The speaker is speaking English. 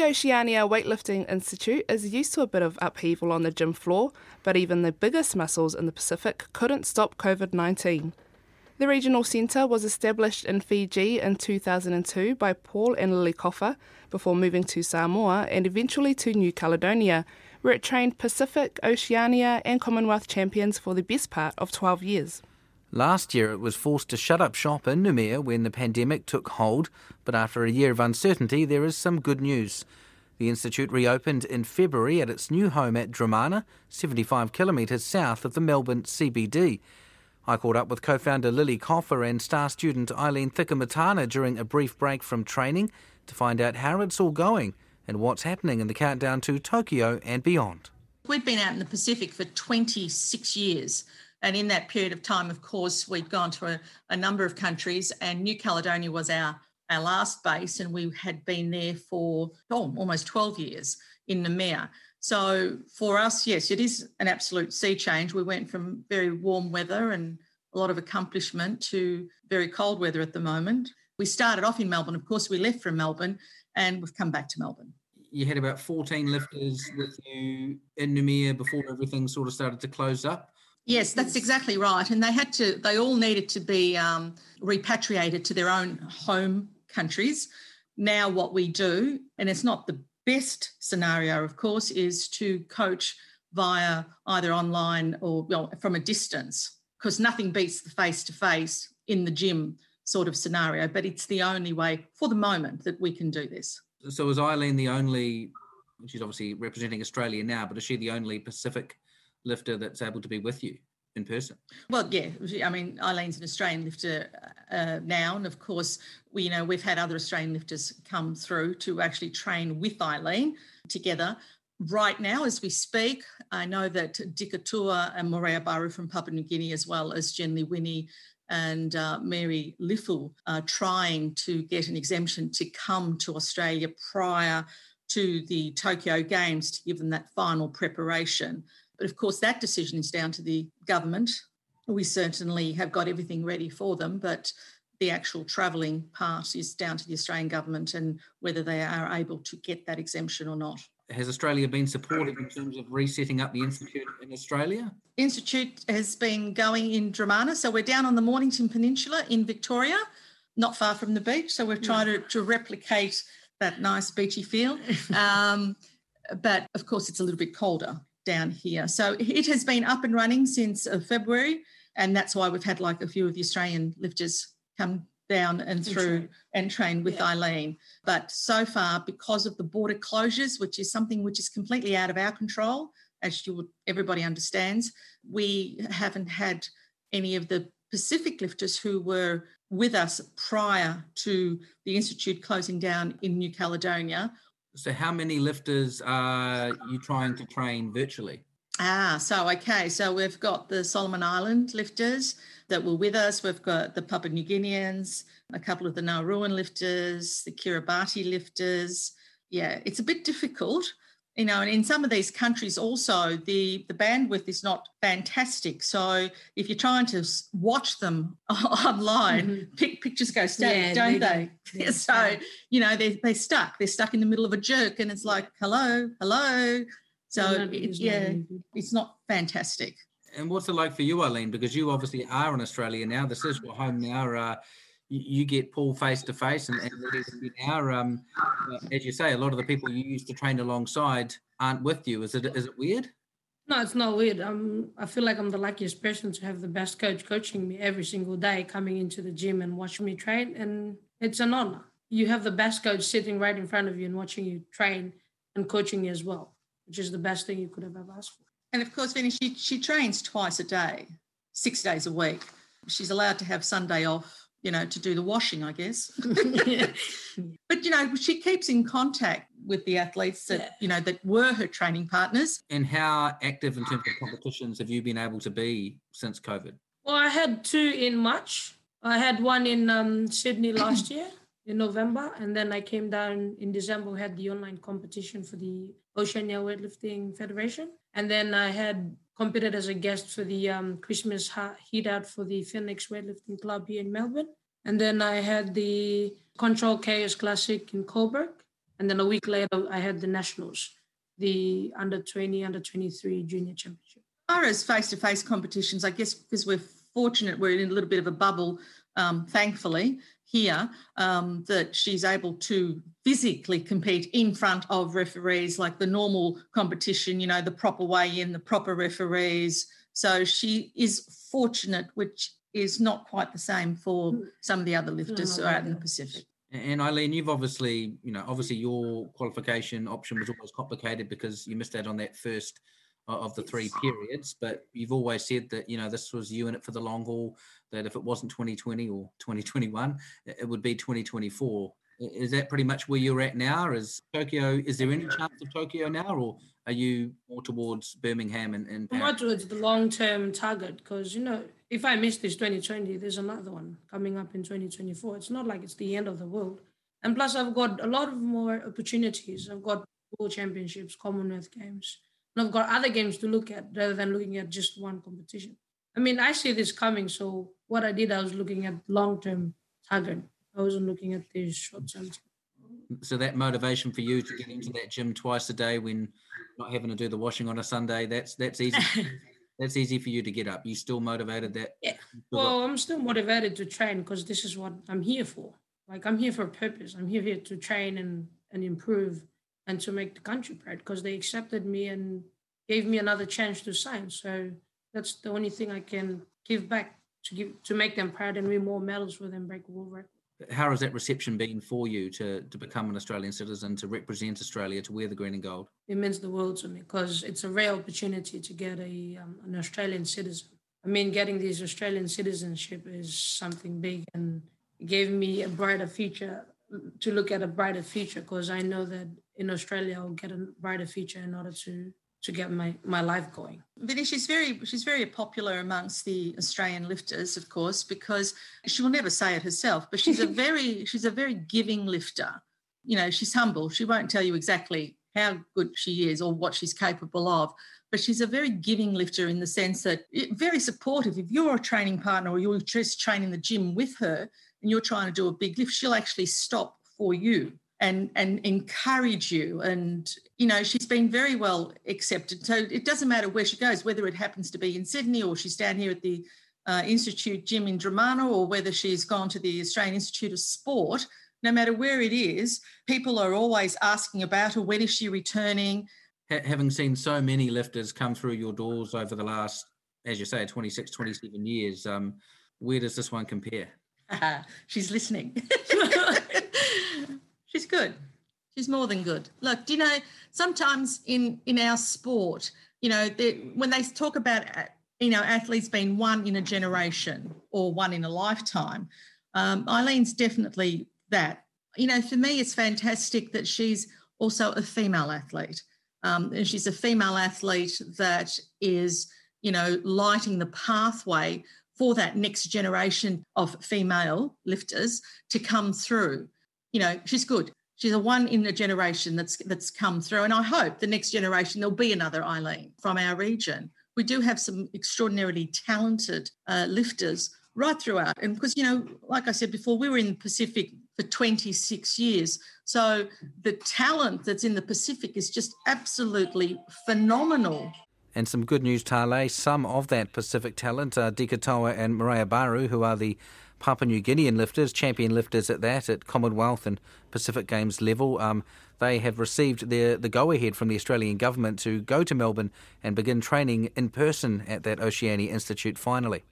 The Oceania Weightlifting Institute is used to a bit of upheaval on the gym floor, but even the biggest muscles in the Pacific couldn't stop COVID 19. The regional centre was established in Fiji in 2002 by Paul and Lily Coffer before moving to Samoa and eventually to New Caledonia, where it trained Pacific, Oceania, and Commonwealth champions for the best part of 12 years. Last year, it was forced to shut up shop in Noumea when the pandemic took hold, but after a year of uncertainty, there is some good news. The Institute reopened in February at its new home at Dromana, 75 kilometres south of the Melbourne CBD. I caught up with co founder Lily Coffer and star student Eileen Cikamatana during a brief break from training to find out how it's all going and what's happening in the countdown to Tokyo and beyond. We've been out in the Pacific for 26 years. And in that period of time, of course, we'd gone to a, a number of countries, and New Caledonia was our, our last base, and we had been there for oh, almost 12 years in Noumea. So for us, yes, it is an absolute sea change. We went from very warm weather and a lot of accomplishment to very cold weather at the moment. We started off in Melbourne. Of course, we left from Melbourne and we've come back to Melbourne. You had about 14 lifters with you in Noumea before everything sort of started to close up. Yes, that's exactly right. And they had to, they all needed to be um, repatriated to their own home countries. Now, what we do, and it's not the best scenario, of course, is to coach via either online or well, from a distance, because nothing beats the face to face in the gym sort of scenario. But it's the only way for the moment that we can do this. So, is Eileen the only? She's obviously representing Australia now, but is she the only Pacific lifter that's able to be with you? in person? Well, yeah. I mean, Eileen's an Australian lifter uh, now, and of course, we you know we've had other Australian lifters come through to actually train with Eileen together. Right now, as we speak, I know that Dika Toua and Morea Baru from Papua New Guinea, as well as Jenly Wini and uh, Mary Liffel, are trying to get an exemption to come to Australia prior to the Tokyo Games to give them that final preparation. But of course, that decision is down to the government. We certainly have got everything ready for them, but the actual travelling part is down to the Australian government and whether they are able to get that exemption or not. Has Australia been supportive in terms of resetting up the Institute in Australia? Institute has been going in Dromana. So we're down on the Mornington Peninsula in Victoria, not far from the beach. So we're trying to, to replicate that nice beachy feel. Um, but of course, it's a little bit colder down here. So it has been up and running since uh, February, and that's why we've had like a few of the Australian lifters come down and through and train with yeah. Eileen. But so far, because of the border closures, which is something which is completely out of our control, as you would, everybody understands, we haven't had any of the Pacific lifters who were with us prior to the institute closing down in New Caledonia so, how many lifters are you trying to train virtually? Ah, so okay. So we've got the Solomon Island lifters that were with us. We've got the Papua New Guineans, a couple of the Nauruan lifters, the Kiribati lifters. Yeah, it's a bit difficult you know, and in some of these countries also the the bandwidth is not fantastic. So if you're trying to watch them online, mm-hmm. pic- pictures go static, yeah, don't they? they? so you know they they're stuck. They're stuck in the middle of a jerk, and it's like hello, hello. So it, yeah, it's not fantastic. And what's it like for you, Eileen? Because you obviously are in Australia now. This is your home now. Uh, you get Paul face to face, and, and now, um, uh, as you say, a lot of the people you used to train alongside aren't with you. Is it is it weird? No, it's not weird. Um, I feel like I'm the luckiest person to have the best coach coaching me every single day, coming into the gym and watching me train, and it's an honor. You have the best coach sitting right in front of you and watching you train and coaching you as well, which is the best thing you could have ever asked for. And of course, Vinny, she she trains twice a day, six days a week. She's allowed to have Sunday off you know, to do the washing, I guess. but you know, she keeps in contact with the athletes that yeah. you know that were her training partners. And how active in terms of competitions have you been able to be since COVID? Well, I had two in March. I had one in um, Sydney last year in November, and then I came down in December. We had the online competition for the Oceania Weightlifting Federation, and then I had competed as a guest for the um, Christmas heat out for the Phoenix Weightlifting Club here in Melbourne. And then I had the Control Chaos Classic in Coburg. And then a week later, I had the nationals, the under 20, under 23 junior championship. As far as face to face competitions, I guess because we're fortunate, we're in a little bit of a bubble, um, thankfully, here, um, that she's able to physically compete in front of referees like the normal competition, you know, the proper way in, the proper referees. So she is fortunate, which is not quite the same for hmm. some of the other lifters no, out in the Pacific. And Eileen, you've obviously, you know, obviously your qualification option was always complicated because you missed out on that first of the three periods. But you've always said that, you know, this was you in it for the long haul, that if it wasn't 2020 or 2021, it would be 2024. Is that pretty much where you're at now? Is Tokyo, is there any chance of Tokyo now, or are you more towards Birmingham and, and More towards the long term target because, you know, if I miss this 2020, there's another one coming up in 2024. It's not like it's the end of the world. And plus, I've got a lot of more opportunities. I've got World Championships, Commonwealth Games, and I've got other games to look at rather than looking at just one competition. I mean, I see this coming. So what I did, I was looking at long term target. I wasn't looking at this short term. So that motivation for you to get into that gym twice a day when not having to do the washing on a Sunday, that's that's easy. that's easy for you to get up. You still motivated that? Yeah. Well, I'm still motivated to train because this is what I'm here for. Like I'm here for a purpose. I'm here, here to train and and improve and to make the country proud because they accepted me and gave me another chance to sign. So that's the only thing I can give back to give to make them proud and win more medals for them break world record. How has that reception been for you to, to become an Australian citizen, to represent Australia, to wear the green and gold? It means the world to me because it's a rare opportunity to get a um, an Australian citizen. I mean, getting this Australian citizenship is something big and it gave me a brighter future to look at a brighter future because I know that in Australia I'll get a brighter future in order to to get my, my life going. Vinny, she's very she's very popular amongst the Australian lifters, of course, because she will never say it herself, but she's a very she's a very giving lifter. You know, she's humble. She won't tell you exactly how good she is or what she's capable of, but she's a very giving lifter in the sense that very supportive. If you're a training partner or you're just training the gym with her and you're trying to do a big lift, she'll actually stop for you and and encourage you. And you know she's been very well accepted. So it doesn't matter where she goes whether it happens to be in sydney or she's down here at the uh, institute gym in Dromana or whether she's gone to the australian institute of sport no matter where it is people are always asking about her. When is she returning having seen so many lifters come through your doors over the last as you say 26 27 years um, where does this one compare she's listening she's good. She's more than good. Look, do you know sometimes in in our sport, you know, when they talk about you know athletes being one in a generation or one in a lifetime, um, Eileen's definitely that. You know, for me, it's fantastic that she's also a female athlete, um, and she's a female athlete that is, you know, lighting the pathway for that next generation of female lifters to come through you know, she's good. She's a one in a generation that's that's come through, and I hope the next generation there'll be another Eileen from our region. We do have some extraordinarily talented uh, lifters right throughout, and because you know, like I said before, we were in the Pacific for 26 years, so the talent that's in the Pacific is just absolutely phenomenal. And some good news, Tale. Some of that Pacific talent, are Dika Toua and Morea Baru, who are the Papua New Guinean lifters, champion lifters at that, at Commonwealth and Pacific Games level. Um, they have received their, the go ahead from the Australian government to go to Melbourne and begin training in person at that Oceania Institute finally.